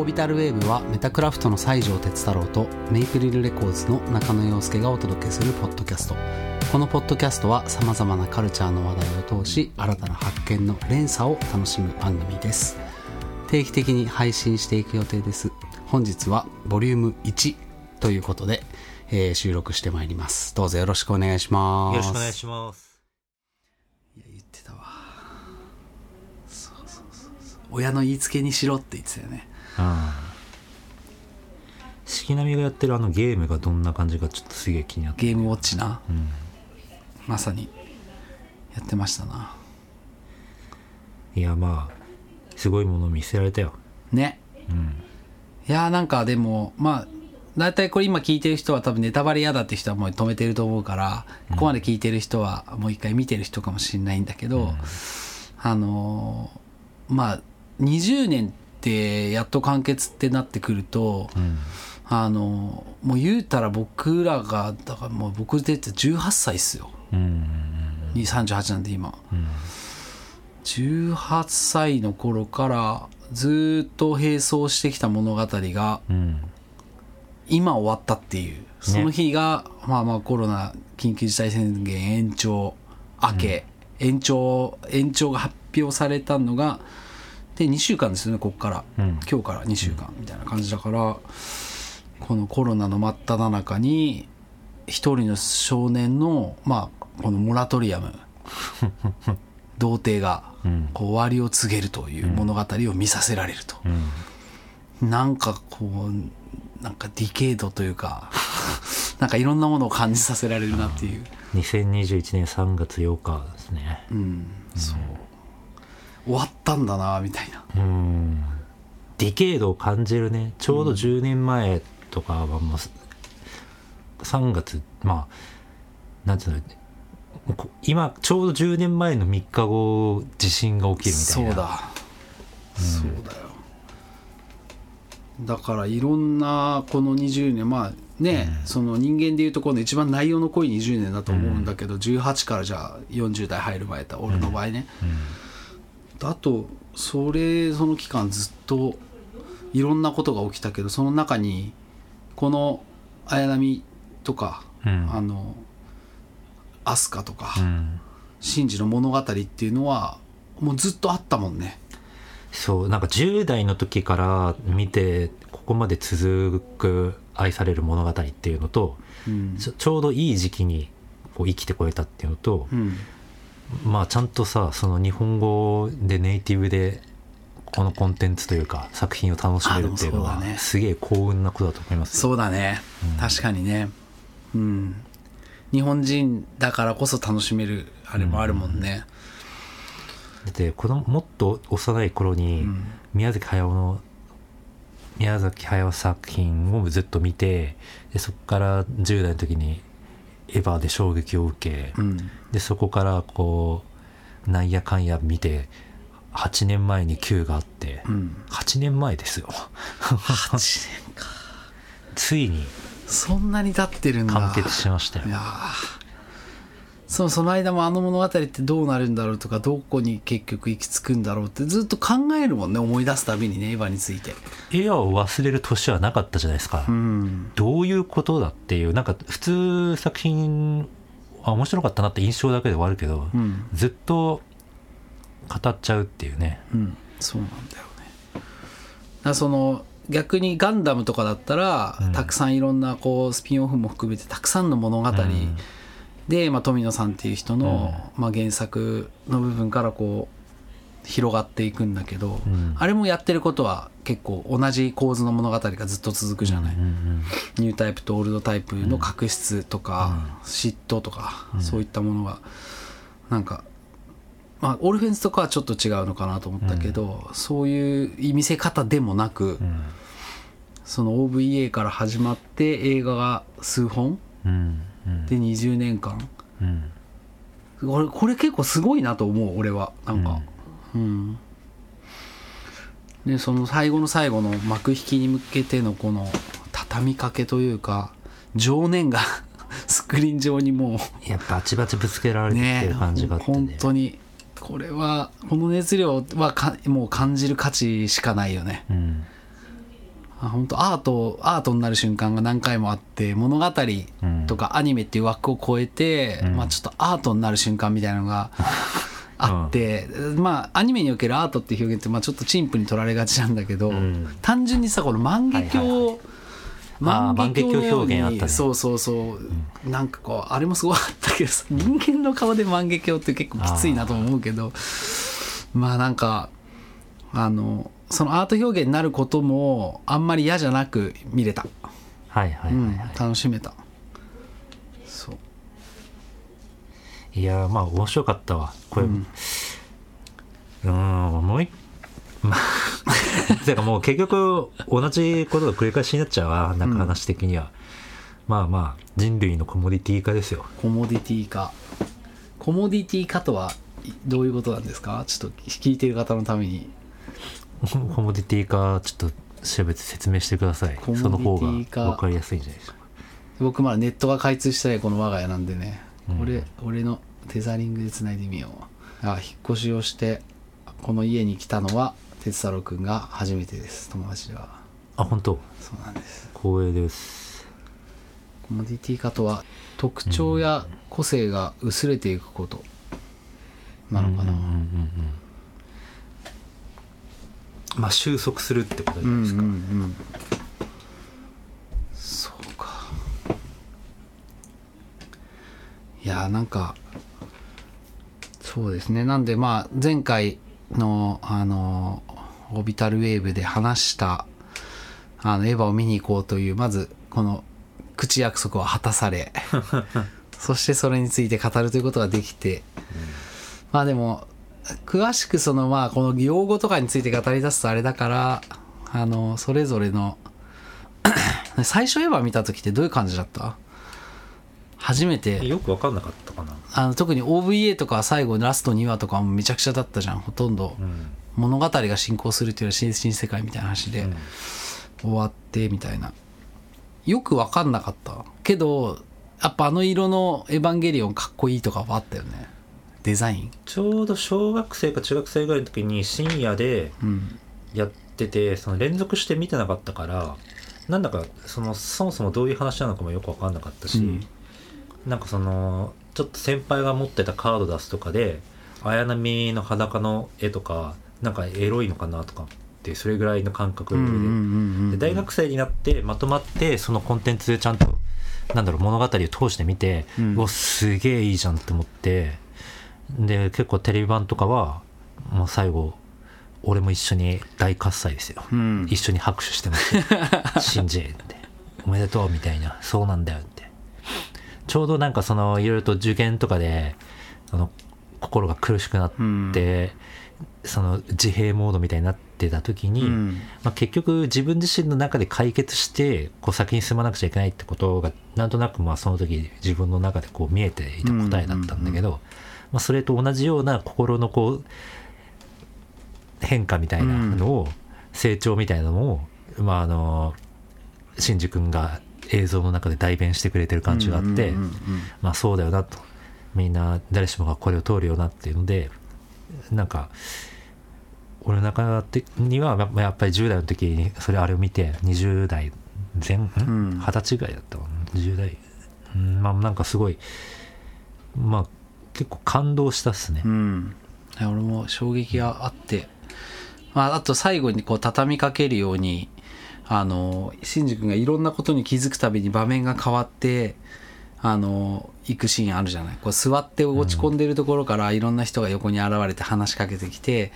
オービタルウェーブはメタクラフトの西条哲太郎とメイプリルレコーズの中野洋介がお届けするポッドキャスト。このポッドキャストはさまざまなカルチャーの話題を通し新たな発見の連鎖を楽しむ番組です。定期的に配信していく予定です。本日はボリューム1ということで、えー収録してまいります。どうぞよろしくお願いします。よろしくお願いします。いや言ってたわ。そうそうそうそう。親の言いつけにしろって言ってたよねうん。四季並みがやってるあのゲームがどんな感じかちょっとすげえ気になって。ゲームウォッチなうん。まさにやってましたないや、まあ、すごいもの見せられたよ。ねうん。いやーなんかでもまあ大体これ今聞いてる人は多分ネタバレ嫌だって人はもう止めてると思うから、ここまで聞いてる人はもう一回見てる人かもしれないんだけど、あのーまあ20年ってやっと完結ってなってくると、うん。あのーもう言うたら僕らがだからもう僕で言って18歳っすようん。38なんで今うん。18歳の頃からずーっと並走してきた物語がうん。今終わったっていうその日が、まあまあコロナ緊急事態宣言延長明け、延長延長が発表されたのがで2週間ですよねここから、うん今日から2週間みたいな感じだから、このコロナの真っ只中に一人の少年のまあこのモラトリアム 童貞がうん。こう終わりを告げるという物語を見させられると。うん。なんかこうなんかディケードというか なんかいろんなものを感じさせられるなっていう、2021年3月8日ですね。うん、そう終わったんだなみたいな。うん。ディケードを感じるね。ちょうど10年前とかはもう、3月、まあ、なんていうの、今、ちょうど10年前の3日後、地震が起きるみたいな。そうだ、そうだよ。だからいろんなこの20年まあね、その人間でいうとこの一番内容の濃い20年だと思うんだけど、18からじゃあ40代入る前だ俺の場合ね、あとそれその期間ずっといろんなことが起きたけどその中にこの綾波とか、うん。あの飛鳥とか、うん。シンジの物語っていうのはもうずっとあったもんねそう、なんか10代の時から見て、ここまで続く愛される物語っていうのと、うんちょうどいい時期にこう生きてこれたっていうのと、うんまあちゃんとさ、その日本語でネイティブで、このコンテンツというか作品を楽しめるっていうのはね。すげえ幸運なことだと思います。よ。そうだね、確かにね。うん。日本人だからこそ楽しめるあれもあるもんね、だってこのもっと幼い頃にうん。宮崎駿の宮崎駿作品をずっと見てでそこから10代の時にエヴァで衝撃を受け、うん。でそこからこうなんやかんや見て8年前に Q があって、うん。8年前ですよ。8年か。ついにそんなに経ってるんだ。完結しましたよ。いやーそうその間もあの物語ってどうなるんだろうとかどこに結局行き着くんだろうってずっと考えるもんね思い出すたびにねエヴァについて。エヴァを忘れる年はなかったじゃないですか、うん。どういうことだっていうなんか普通作品あ面白かったなって印象だけで終わるけど、うん。ずっと語っちゃうっていうね。うん。そうなんだよね。だその逆にガンダムとかだったら、うん。たくさんいろんなこうスピンオフも含めてたくさんの物語、うんで、まあ、富野さんっていう人の、まあ、原作の部分からこう広がっていくんだけど、うん。あれもやってることは結構同じ構図の物語がずっと続くじゃない、うんうんニュータイプとオールドタイプの確執とか、嫉妬とか、そういったものがなんかまあオルフェンズとかはちょっと違うのかなと思ったけど、そういう見せ方でもなく、うん。その OVA から始まって映画が数本うんうんで20年間。うん。これこれ結構すごいなと思う俺は。なんか。うん、でその最後の最後の幕引きに向けてのこの畳みかけというか情念が スクリーン上にもいやバチバチぶつけられうてきてねる感じがあって本ね当に。これはこの熱量はかもう感じる価値しかないよね。うんあ本当アートアートになる瞬間が何回もあって物語とかアニメっていう枠を超えて、うん。まあ、ちょっとアートになる瞬間みたいなのが あって、まあアニメにおけるアートっていう表現ってまあちょっと陳腐に取られがちなんだけど、うん。単純にさこの万華鏡万華鏡表現あったね。にそうそうそう、なんかこうあれもすごかったけどさ人間の顔で万華鏡って結構きついなとも思うけどまあなんかあのそのアート表現になることもあんまり嫌じゃなく見れた、はいはいはい、うんはい楽しめた。そう。いやーまあ面白かったわ。これ。うん。もう一まあてかもう結局同じことが繰り返しになっちゃうわなんか話的には、まあまあ人類のコモディティ化ですよ。コモディティ化。コモディティ化とはいどういうことなんですか？ちょっと聞いてる方のために コモディティ化ちょっと調べて説明してください。その方が分かりやすいんじゃないですか。僕まだネットが開通してないこの我が家なんでね、うん。俺俺のテザリングでつないでみようあ引っ越しをしてこの家に来たのは哲太郎くんが初めてです。友達では。あ本当？そうなんです。光栄です。コモディティ化とは特徴や個性が薄れていくことなのかな、うんうんうんうんまあ収束するってことじゃうんうんうないですか、んそうか。いやーなんかそうですね。なんでまあ前回のあのオービタルウェーブで話したあのエヴァを見に行こうというまずこの口約束は果たされ そしてそれについて語るということができて、まあでも詳しくそのまあこの用語とかについて語り出すとあれだからあのそれぞれの 最初エヴァ見た時ってどういう感じだった？初めて。よく分かんなかったかな。あの特に OVA とか最後ラスト2話とかもめちゃくちゃだったじゃんほとんど。うん。物語が進行するっていうのは新新世界みたいな話で、うん。終わってみたいな。よく分かんなかった。けどやっぱあの色のエヴァンゲリオンかっこいいとかはあったよねデザイン？ちょうど小学生か中学生ぐらいの時に深夜でうん。やっててその連続して見てなかったからなんだかそのそもそもどういう話なのかもよく分かんなかったし、うん。なんかそのちょっと先輩が持ってたカード出すとかで綾波の裸の絵とかなんかエロいのかなとかってそれぐらいの感覚で,、で大学生になってまとまってそのコンテンツでちゃんとなんだろう物語を通して見て、ううんわすげえいいじゃんって思ってで結構テレビ版とかはもう最後俺も一緒に大喝采ですよ、うん。一緒に拍手してました信じって。おめでとうみたいな。そうなんだよって。ちょうどなんかそのいろいろと受験とかであの心が苦しくなって、その自閉モードみたいになってた時に、うん。まあ、結局自分自身の中で解決してこう先に進まなくちゃいけないってことがなんとなくまあその時自分の中でこう見えていた答えだったんだけど、まあ、それと同じような心のこう変化みたいなのを、成長みたいなのを、まあ、あの真司君が映像の中で代弁してくれてる感じがあって、まあそうだよなと。みんな誰しもがこれを通るよなっていうのでなんか俺の中にはまあやっぱり10代の時にそれあれを見て20代前二十歳ぐらいだったかな。10代。うんまあなんかすごいまあ結構感動したっすね。うん。俺も衝撃があって、まあ、あと最後にこう畳みかけるようにあのシンジ君がいろんなことに気づくたびに場面が変わってあの行くシーンあるじゃない。こう座って落ち込んでるところからいろんな人が横に現れて話しかけてきて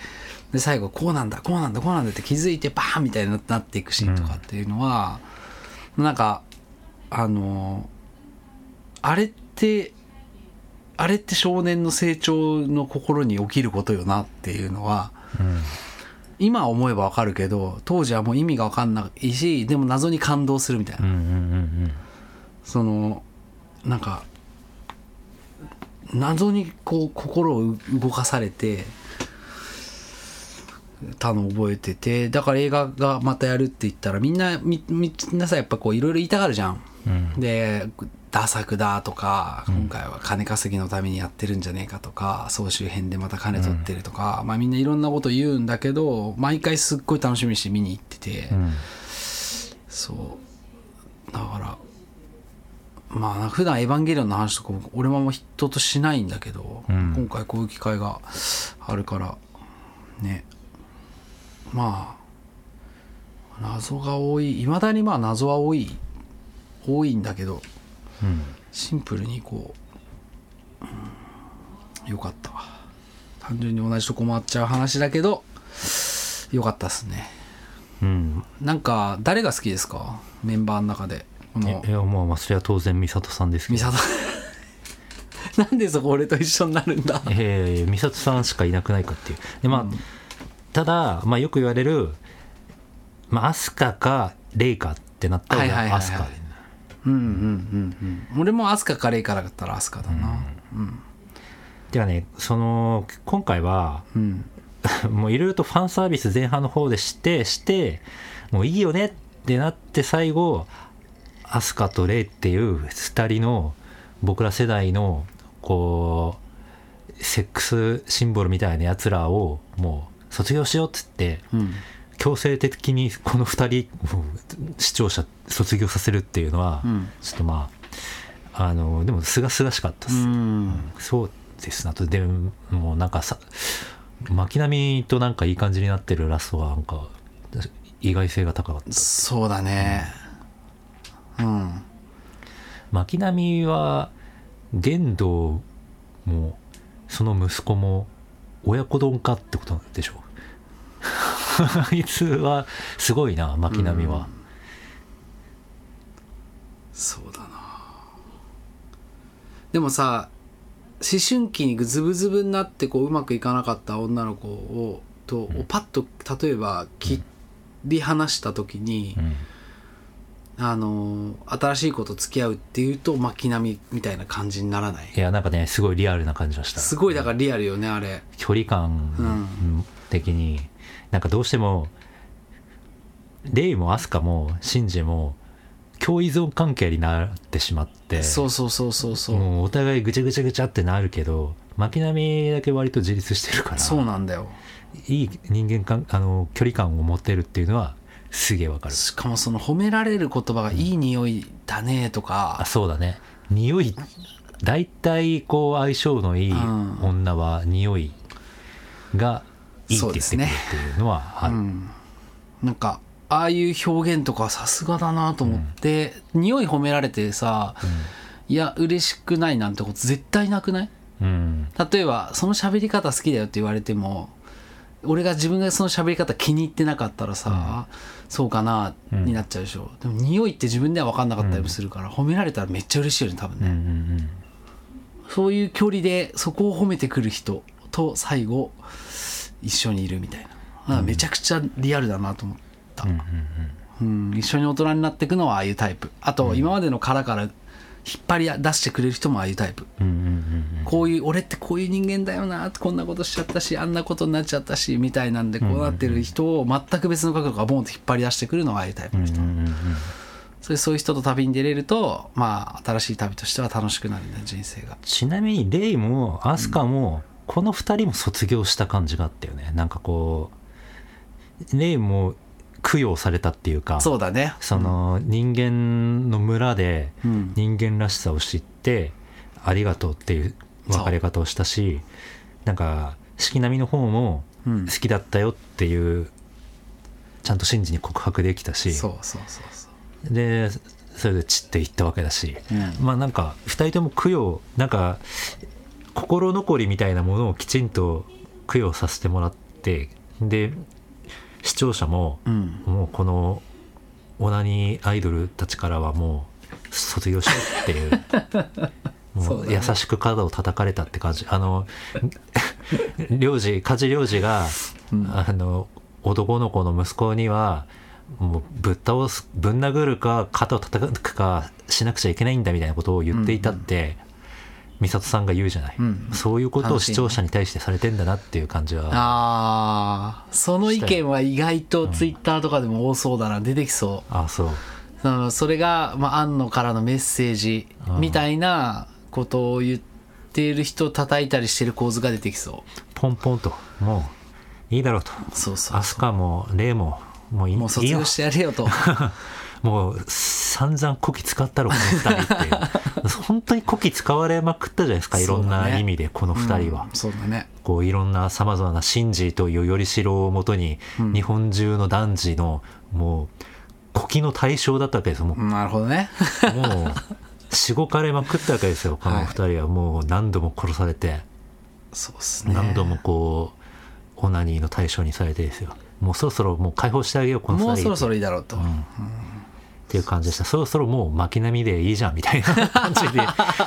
で最後こうなんだこうなんだこうなんだって気づいてバーンみたいになっていくシーンとかっていうのは、なんかあのあれってあれって少年の成長の心に起きることよなっていうのはうん。今思えばわかるけど当時はもう意味がわかんないしでも謎に感動するみたいな、うんうんうんそのなんか謎にこう心を動かされてたのを覚えててだから映画がまたやるって言ったらみんなみみんなさやっぱこういろいろ言いたがるじゃん。うん。でダ作だとか今回は金稼ぎのためにやってるんじゃねえかとか総集編でまた金取ってるとか、まあみんないろんなこと言うんだけど毎回すっごい楽しみにして見に行ってて、うん。そう。だからまあ普段エヴァンゲリオンの話とかも俺も人としないんだけど、うん。今回こういう機会があるからね。まあ謎が多い。いまだにまあ謎は多い多いんだけどうんシンプルにこう、うん、よかったわ。単純に同じとこ回っちゃう話だけどよかったっすね。うん。なんか誰が好きですか？メンバーの中で。このいやもうまあそれは当然美里さんですけど。美里 なんでそこ俺と一緒になるんだ？いやいやいや美里さんしかいなくないかっていう。でまあ、うん。ただ、まあ、よく言われるまあ飛鳥かレイかってなったらはいはいはいはい。飛鳥うんうんうんうん俺もアスカかレイからだったらアスカだな。てかねその今回はうん、もういろいろとファンサービス前半の方でしてしてもういいよねってなって最後アスカとレイっていう2人の僕ら世代のこうセックスシンボルみたいなやつらをもう卒業しようっつってうん、強制的にこの2人を視聴者卒業させるっていうのは、うん。ちょっとまああのでもすがすがしかったです、うん。そうですね。あとでもうなんかさ巻波となんかいい感じになってるラストはなんか意外性が高かった。そうだね。うん。巻波は玄道もその息子も親子丼かってことでしょあ いつはすごいな巻波は、そうだな。でもさ思春期にズブズブになってこううまくいかなかった女の子をと、をパッと例えば切り離した時に、うんあの新しい子と付き合うっていうと巻波みたいな感じにならない？いやなんかねすごいリアルな感じがした。すごいだからリアルよねあれ。距離感的に、なんかどうしてもレイもアスカもシンジも共依存関係になってしまって。そうそうそうそうそう、もうお互いぐちゃぐちゃぐちゃってなるけど巻波だけ割と自立してるから。そうなんだよいい人間関あの距離感を持ってるっていうのはすげえわかる。しかもその褒められる言葉が「いい匂いだね」とあかそうだね。匂い大体こう相性のいいうん。女は匂いがいいって言ってくるっていうのはある、うん。なんかああいう表現とかはさすがだなと思って、匂い褒められてさ、いや嬉しくないなんてこと絶対なくない？うん。例えばその喋り方好きだよって言われても俺が自分がその喋り方気に入ってなかったらさ、そうかなうんになっちゃうでしょ、でも匂いって自分では分かんなかったりもするから、褒められたらめっちゃ嬉しいよね多分うんうね、ん。そういう距離でそこを褒めてくる人と最後一緒にいるみたいな、めちゃくちゃリアルだなと思った、うんうんうん、一緒に大人になっていくのはああいうタイプ。あと今までの殻から引っ張り出してくれる人もああいうタイプ。こういう俺ってこういう人間だよなこんなことしちゃったしあんなことになっちゃったしみたいなんでこうなってる人を全く別の角度からボンと引っ張り出してくるのがああいうタイプの人、それそういう人と旅に出れるとまあ新しい旅としては楽しくなるんだよ人生が。ちなみにレイもアスカもこの2人も卒業した感じがあったよね。なんかこうレイも供養されたっていうかそうだね。その人間の村でうん。人間らしさを知ってありがとうっていう別れ方をしたしなんか四季並みの方もうん。好きだったよっていうちゃんと真に告白できたしでそれで散っていったわけだし、うん。まあなんか2人とも供養なんか心残りみたいなものをきちんと供養させてもらってで視聴者もうん。もうこのオナニーアイドルたちからはもう卒業しっていう もう優しく肩を叩かれたって感じ。あの領事梶領事が、うん。あの男の子の息子にはもうぶっ倒すぶん殴るか肩を叩くかしなくちゃいけないんだみたいなことを言っていたって、美里さんが言うじゃない、うん。そういうことを視聴者に対してされてんだなっていう感じはああその意見は意外とツイッターとかでも多そうだな出てきそう。あそう。そのそれが、まあ、庵野からのメッセージみたいなことを言っている人を叩いたりしてる構図が出てきそポンポンと。もういいだろうと。うそうそう。アスカもレイももういいもう卒業してやれよと もう散々こき使ったろこの2人って。本当にこき使われまくったじゃないですかいろんな意味でこの2人は。うん。そうだね。こういろんなさまざまな神事というよりしろをもとに、うん。日本中の男児のもう古希の対象だったわけですよもなるほどね。うもうしごかれまくったわけですよ この2人はもう何度も殺されて、そうっすね。何度もこうオナニーの対象にされてですよ。もうそろそろもう解放してあげようこの2人。もうそろそろいいだろうと、うんっていう感じでした。そろそろもう巻き波でいいじゃんみたいな 感じで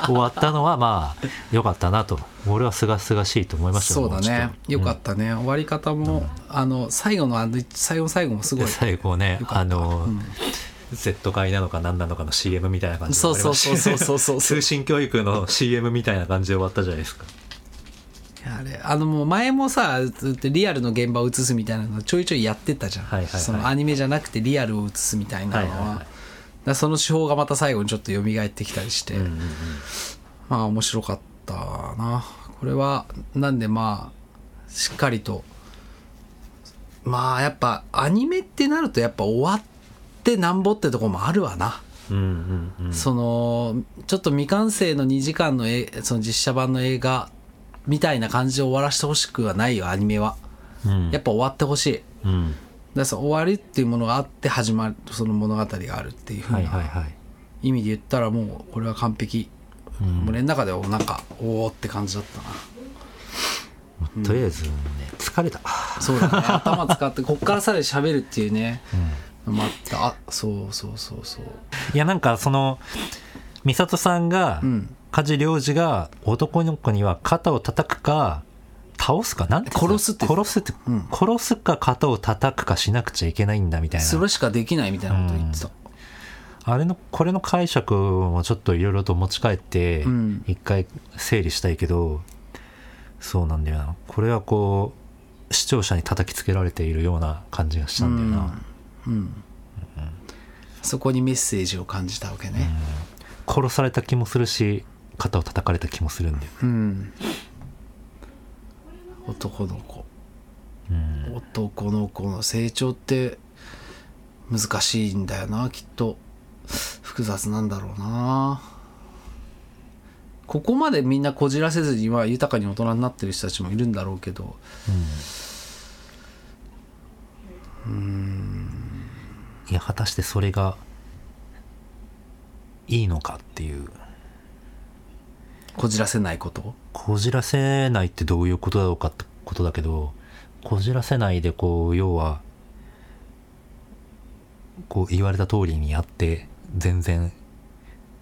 終わったのはまあ良かったなと。俺はすがすがしいと思いましたそうだね。よかっったね、終わり方も、あの最後のあの最後の最後もすごい。最後ねあの、うん。Z 会なのか何なのかの CM みたいな感じでそうそうそうそうそう。そう通信教育の CM みたいな感じで終わったじゃないですか。あれあのもう前もさずっとリアルの現場を映すみたいなのちょいちょいやってたじゃん、はいはいはい。そのアニメじゃなくてリアルを映すみたいなのは,、はいはいはいだその手法がまた最後にちょっと蘇ってきたりして、うんうんうん。まあ面白かったな。これはなんでまあしっかりとまあやっぱアニメってなるとやっぱ終わってなんぼってとこもあるわな、うんうんうん。そのちょっと未完成の2時間のえその実写版の映画みたいな感じで終わらせてほしくはないよアニメは。うん。やっぱ終わってほしい。うんらその終わりっていうものがあって始まるその物語があるっていうふうなはい意味で言ったらもうこれは完璧、うん。俺の中ではなんかおおって感じだったな。とりあえずね疲れた。そうだね。頭使ってこっからさらに喋るっていうね、またあそうそうそうそう。いやなんかその美里さんがうん。梶良二が男の子には肩を叩くか倒すか？なんて殺すって。殺すって、うん。殺すか肩を叩くかしなくちゃいけないんだみたいな。それしかできないみたいなこと言ってた、あれのこれの解釈もちょっといろいろと持ち帰ってうん。一回整理したいけど、そうなんだよな。これはこう視聴者に叩きつけられているような感じがしたんだよな、うん。うん。そこにメッセージを感じたわけね。殺された気もするし肩を叩かれた気もするんだよ、うん、男の子。うん。男の子の成長って難しいんだよなきっと。複雑なんだろうな。ここまでみんなこじらせずには豊かに大人になってる人たちもいるんだろうけど。いや果たしてそれがいいのかっていうこじらせないこと？こじらせないってどういうことだろうかってことだけどこじらせないでこう要はこう言われた通りにやって全然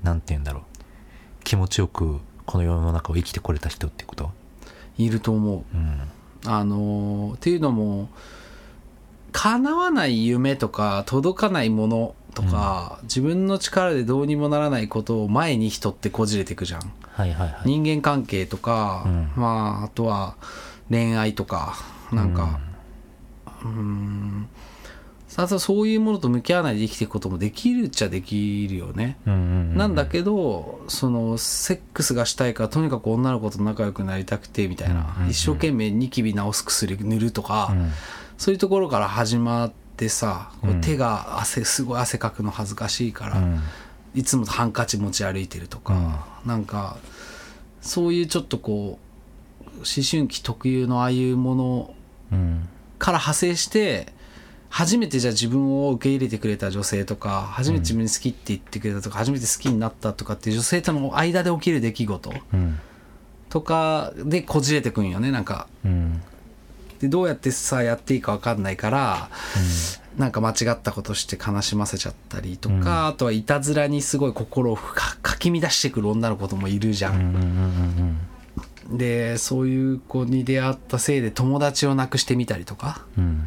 なんて言うんだろう。気持ちよくこの世の中を生きてこれた人ってこと？いると思う。うん。あのーっていうのも叶わない夢とか届かないものとか、自分の力でどうにもならないことを前に人ってこじれていくじゃんはいはいはい。人間関係とか、うん。まああとは恋愛とかなんかうん。さあそういうものと向き合わないで生きていくこともできるっちゃできるよね、うんうんうんなんだけどそのセックスがしたいからとにかく女の子と仲良くなりたくてみたいな、うんうんうん一生懸命ニキビ治す薬塗るとか、うん。そういうところから始まってさこううん。手が汗すごい汗かくの恥ずかしいから、うんいつもハンカチ持ち歩いてるとか、なんかそういうちょっとこう思春期特有のああいうものうん。から派生して初めてじゃあ自分を受け入れてくれた女性とか初めて自分に好きって言ってくれたとか、初めて好きになったとかっていう女性との間で起きる出来事うん。とかでこじれてくんよねなんか。うん。でどうやってさやっていいか分かんないからなんか間違ったことして悲しませちゃったりとか、うん。あとはいたずらにすごい心をかかき乱してくる女の子ともいるじゃうんうんうんうんでそういう子に出会ったせいで友達を亡くしてみたりとか。うん。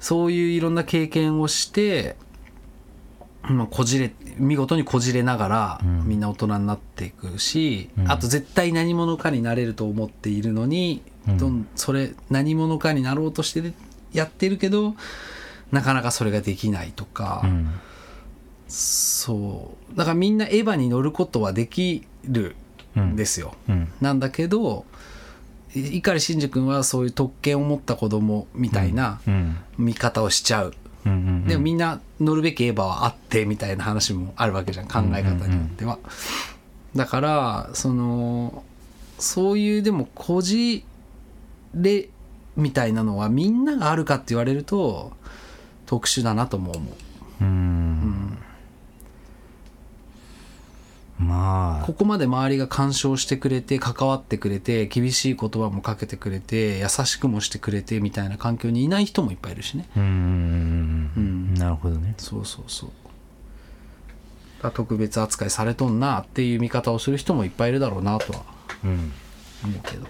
そういういろんな経験をして、まあ、こじれ見事にこじれながらうん。みんな大人になっていくし、うん。あと絶対何者かになれると思っているのに、うん。どんそれ何者かになろうとしてやってるけどなかなかそれができないとか、うん。そう。だからみんなエヴァに乗ることはできるんですよ。うん。なんだけどい碇シンジ君はそういう特権を持った子供みたいなうん見方をしちゃううんうんうんでもみんな乗るべきエヴァはあってみたいな話もあるわけじゃん考え方によっては、だからそのそういうでもこじれみたいなのはみんながあるかって言われると特殊だなとも思う。うん。まあ。ここまで周りが干渉してくれて関わってくれて厳しい言葉もかけてくれて優しくもしてくれてみたいな環境にいない人もいっぱいいるしね。うん。うん。うんなるほどね。そうそうそう。特別扱いされとんなっていう見方をする人もいっぱいいるだろうなとはうん。思うけど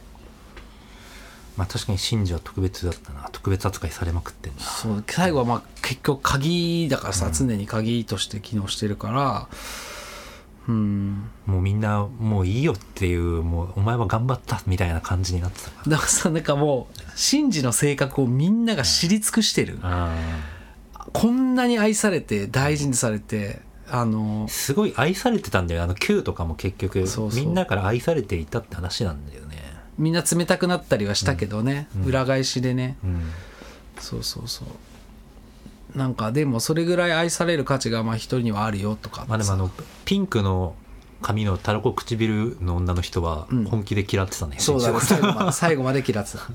まあ確かに真珠は特別だったな。特別扱いされまくってんな。そう最後はまあ結局鍵だからさ、常に鍵として機能してるから。うん。もうみんなもういいよっていうもうお前は頑張ったみたいな感じになってたかだからさなんかもうシンジの性格をみんなが知り尽くしてる、らこんなに愛されて大事にされてあのすごい愛されてたんだよ。あの Q とかも結局みんなから愛されていたって話なんだよ。ねみんな冷たくなったりはしたけどね、うん。裏返しでね。うん。そうそうそう。なんかでもそれぐらい愛される価値がまあ一人にはあるよとか。まあでもあのピンクの髪のたらこ唇の女の人はうん。本気で嫌ってたね、そうだね。最後まで最後まで嫌ってた。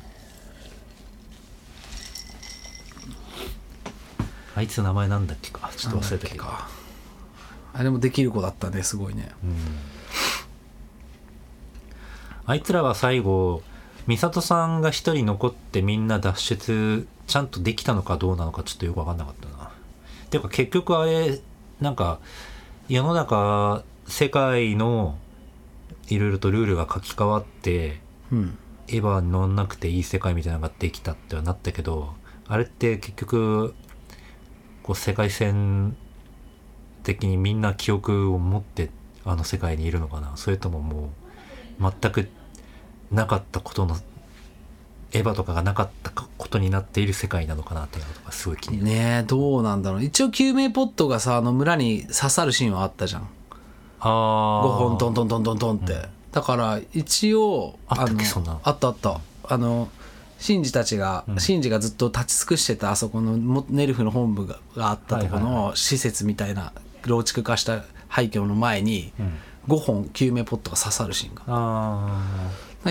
あいつ名前なんだっけか。ちょっと忘れたけど。あれもできる子だったねすごいね。うんあいつらは最後美里さんが一人残ってみんな脱出ちゃんとできたのかどうなのかちょっとよく分かんなかったな。ていうか結局あれなんか世の中世界のいろいろとルールが書き換わってうん。エヴァに乗んなくていい世界みたいなのができたってはなったけどあれって結局こう世界線的にみんな記憶を持ってあの世界にいるのかな。それとももう全くなかったことのエヴァとかがなかったことになっている世界なのかなっていうのがすごい気になる、ねえどうなんだろう。一応救命ポットがさあの村に刺さるシーンはあったじゃん。ああ5本トントントントントンって、だから一応あったっけのそんなの？あったあった。あのシンジたちが、うん。シンジがずっと立ち尽くしてたあそこのもネルフの本部ががあったとこの施設みたいな老築化した廃墟の前にうん。5本救命ポットが刺さるシーンが。あ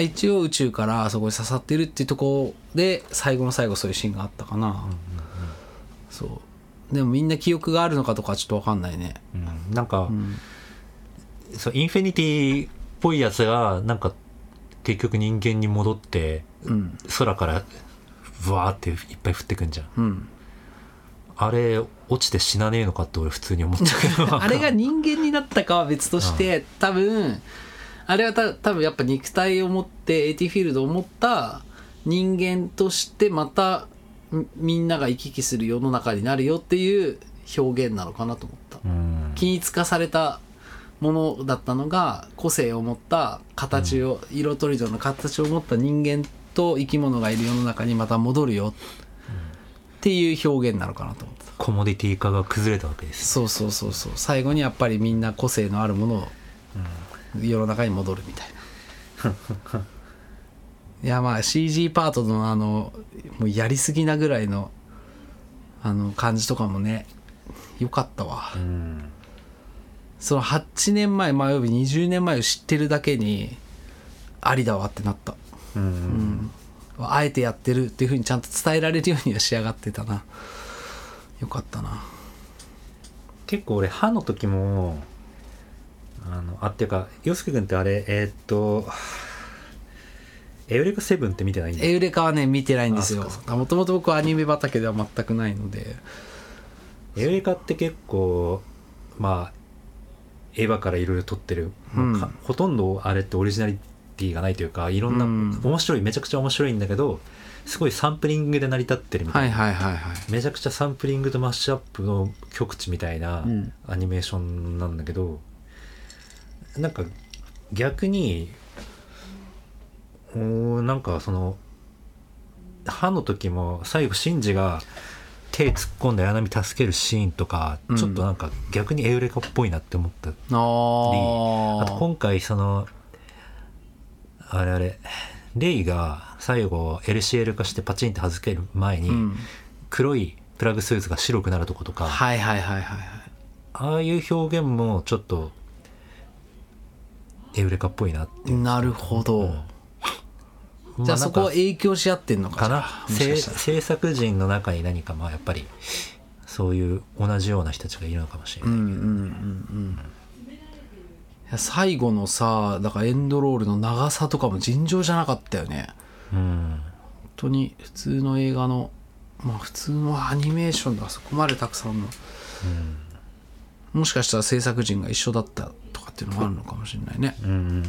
一応宇宙からあそこに刺さってるっていうところで最後の最後そういうシーンがあったかな、そう。でもみんな記憶があるのかとかはちょっと分かんないね。あ、うん、なんか、うん。そうインフィニティっぽいやつがなんか結局人間に戻ってうん。空からブワーっていっぱい降ってくんじゃん。うん。あれ落ちて死なねえのかって俺普通に思ったけど。あれが人間になったかは別として、多分あれはた多分やっぱ肉体を持って AT フィールドを持った人間としてまたみみんなが行き来する世の中になるよっていう表現なのかなと思った。うん。均一化されたものだったのが個性を持った形を、色とりどりの形を持った人間と生き物がいる世の中にまた戻るよ。っていう表現なのかなと思ってた。コモディティ化が崩れたわけですそうそうそうそう。最後にやっぱりみんな個性のあるものを世の中に戻るみたいな。いやまあ CG パートのあのもうやりすぎなぐらいのあの感じとかもねよかったわ、うん。その8年前前および20年前を知ってるだけにありだわってなった。うん。うん。あえてやってるっていうふうにちゃんと伝えられるようには仕上がってたな。よかったな。結構俺歯の時もあのあっていうか洋介君ってあれえーっとエウレカセブンって見てないんだ。エウレカはね見てないんですよ。もともと僕はアニメ畑では全くないので。エウレカって結構まあエヴァからいろいろ撮ってる、うん。ほとんどあれってオリジナリティがないというかいろんな、うん。面白いめちゃくちゃ面白いんだけどすごいサンプリングで成り立ってるみたはいいな、はいはいはい。めちゃくちゃサンプリングとマッシュアップの極致みたいなうん。アニメーションなんだけど、なんか逆におーなんかその歯の時も最後シンジが手突っ込んで綾波助けるシーンとか、うん。ちょっとなんか逆にエウレカっぽいなって思ったり。ああと今回そのあれあれレイが最後 LCL 化してパチンって外ける前に、うん。黒いプラグスーツが白くなるとことか、はいはいはいはいはい。ああいう表現もちょっとエウレカっぽいなってなるほど、じゃまなんかあそこは影響し合ってんのか？かな制作陣の中に何かまあやっぱりそういう同じような人たちがいるのかもしれない、うんうんうんうん。いや最後のさだからエンドロールの長さとかも尋常じゃなかったよね。うん本当に普通の映画のまあ普通のアニメーションであそこまでたくさんの、もしかしたら制作陣が一緒だったっていうのもあるのかもしれないね、うんうんうんうん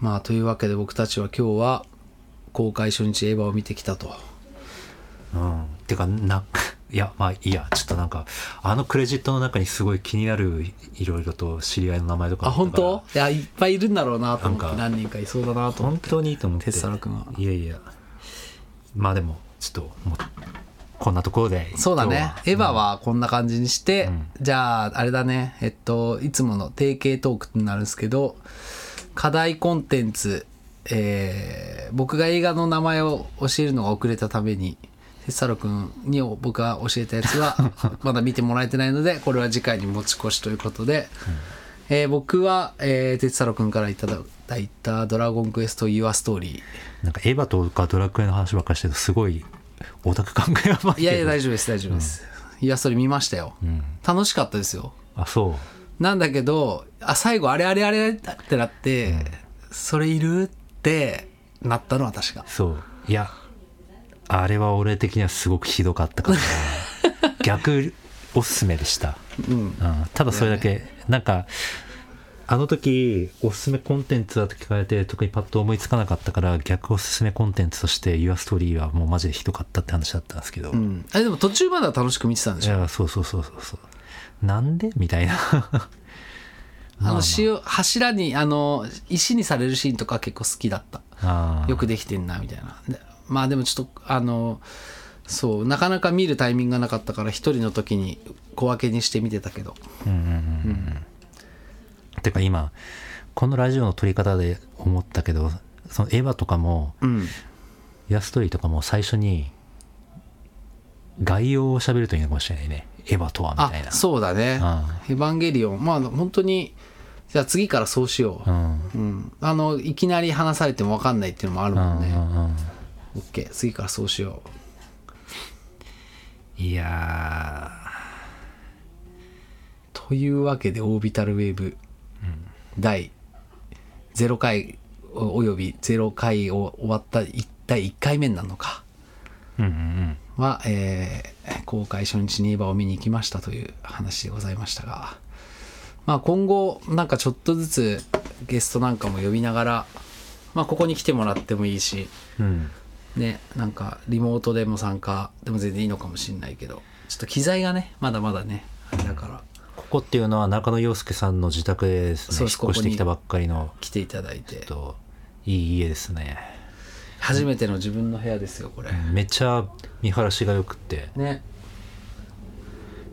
まあというわけで僕たちは今日は公開初日エヴァを見てきたと。うん。うんてかな いやまあいいや。ちょっとなんかあのクレジットの中にすごい気になるいろいろと知り合いの名前とかあ本当？いやいっぱいいるんだろうなと思ってなんか何人かいそうだなと思本って。当にいいと思って。鉄皿君は。いやいや。まあでもちょっともうこんなところで。そうだね。エヴァはこんな感じにして、うん。じゃああれだね。えっといつもの定型トークになるんですけど課題コンテンツえー僕が映画の名前を教えるのが遅れたために鉄太郎君に僕が教えたやつは まだ見てもらえてないのでこれは次回に持ち越しということで、えー僕は、えー、鉄太郎君からいただいた「ドラゴンクエスト・ユア・ストーリなんかエヴァとかドラクエの話ばっかりしてるとすごいオタク感がやばいけど。ー」いやいや大丈夫です大丈夫です、ユア・ストーリー見ましたよ、うん。楽しかったですよ。あそう。なんだけど、あ、最後、あれあれあれってなって、それいるってなったのは確か。そう。いやあれは俺的にはすごくひどかったから。逆おすすめでした、うん。うん、ただそれだけ、なんかあの時おすすめコンテンツだと聞かれて特にパッと思いつかなかったから逆おすすめコンテンツとして「Your Story」はもうマジでひどかったって話だったんですけど、いうん。あれでも途中までは楽しく見てたんでしょ？やそうそうそうそうそうなんで？みたいな あの、塩、柱に、あの、石にされるシーンとか結構好きだった。よくできてんな、みたいな。でまあでもちょっと、あの、そう、なかなか見るタイミングがなかったから、一人の時に小分けにして見てたけど。うんうんうんうんてか今このラジオの撮り方で思ったけどそのエヴァとかもうん。ヤストリとかも最初に概要を喋るといいのかもしれないねエヴァとはみあたいな、そうだね。エヴァンゲリオン。まあ本当に、じゃあ次からそうしよう。うんうん、あのいきなり話されても分かんないっていうのもあるうもんね。んうんうん OK 次からそうしよう。いやというわけでオービタルウェーブ、第0回おおよび0回を終わったい第1回目なのか。は、えー公開初日にエヴァを見に行きましたという話でございましたが、まあ、今後なんかちょっとずつゲストなんかも呼びながら、まあ、ここに来てもらってもいいしうん。うんねなんかリモートでも参加でも全然いいのかもしれないけどちょっと機材がねまだまだねだからここっていうのは中野陽介さんの自宅でですね。そうです。引っ越してきたばっかりの。来ていただいて。ちょっといい家ですね。初めての自分の部屋ですよこれ。めっちゃ見晴らしが良くって。ね。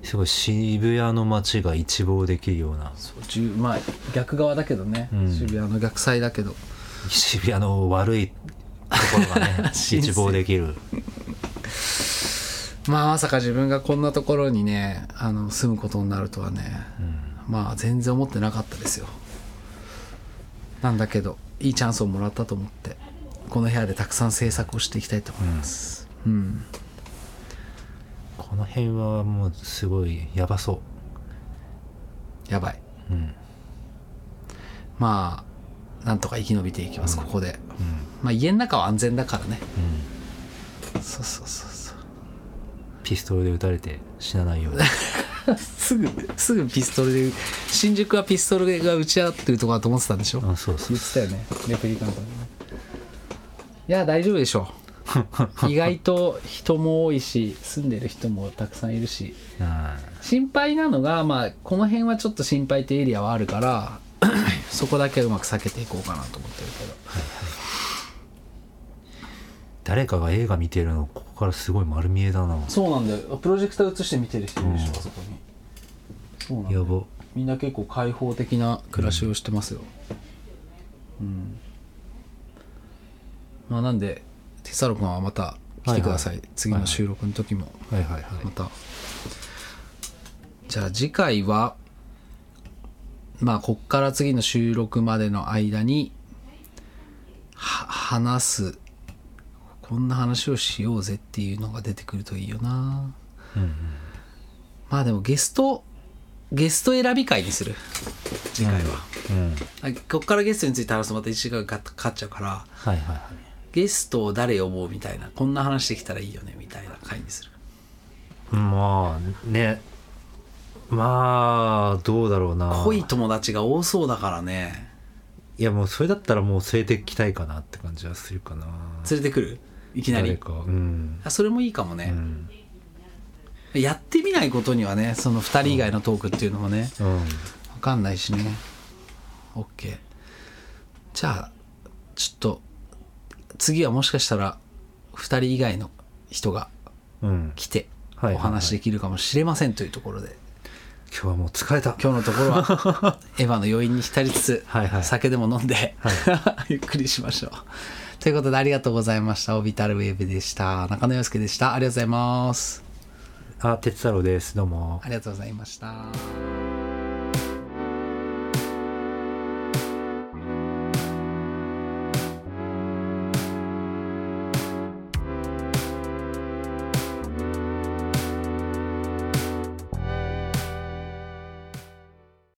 すごい渋谷の街が一望できるような。そうじゅまあ逆側だけどね、うん。渋谷の逆サイだけど。渋谷の悪いところがね 一望できるまあまさか自分がこんなところにねあの住むことになるとはね、まあ全然思ってなかったですよ。なんだけどいいチャンスをもらったと思ってこの部屋でたくさん制作をしていきたいと思います。うん、この辺はもうすごいやばそやばい、うん。まあなんとか生き延びていきます、ここで、まあ家の中は安全だからね。そうそうそうピストルで撃たれて死なないように。すぐすぐピストルで新宿はピストルが撃ち合ってるとこだと思ってたんでしょ？あそうそう。言ってたよね。レプリカントでねいや大丈夫でしょう。意外と人も多いし住んでる人もたくさんいるし。あ心配なのがまあこの辺はちょっと心配ってエリアはあるから そこだけはうまく避けていこうかなと思ってるけど誰かが映画見てるのここからすごい丸見えだな。そうなんだよ。プロジェクター映して見てる人いるでしょ、うんあそこに。そうなんだよ。やば。みんな結構開放的な暮らしをしてますよ、うん。まあなんでテサロ君はまた来てください、はいはい。次の収録の時も。はいはいはい。また、じゃあ次回はまあこっから次の収録までの間には話すこんな話をしようぜっていうのが出てくるといいよな。うんうん。まあでもゲストゲスト選び会にする。次回は、うん。あこっからゲストについて話すとまた1時間かかっちゃうからはいはいはい。ゲストを誰呼ぼうみたいなこんな話できたらいいよねみたいな回にする。まあね。まあどうだろうな。濃い友達が多そうだからね。いやもうそれだったらもう連れてきたいかなって感じはするかな。連れてくる？いきなり。うん、あそれもいいかもね、うん。やってみないことにはねその2人以外のトークっていうのもねうん、分かんないしね。OK じゃあちょっと次はもしかしたら2人以外の人がうん、来てはいお話できるかもしれませんというところで。今日はもう疲れた。今日のところは エヴァの余韻に浸りつつはいはい。酒でも飲んで、ゆっくりしましょうということでありがとうございました。オビタルウェーブでした。中野洋介でした。ありがとうございます。あ哲太郎です。どうも。ありがとうございました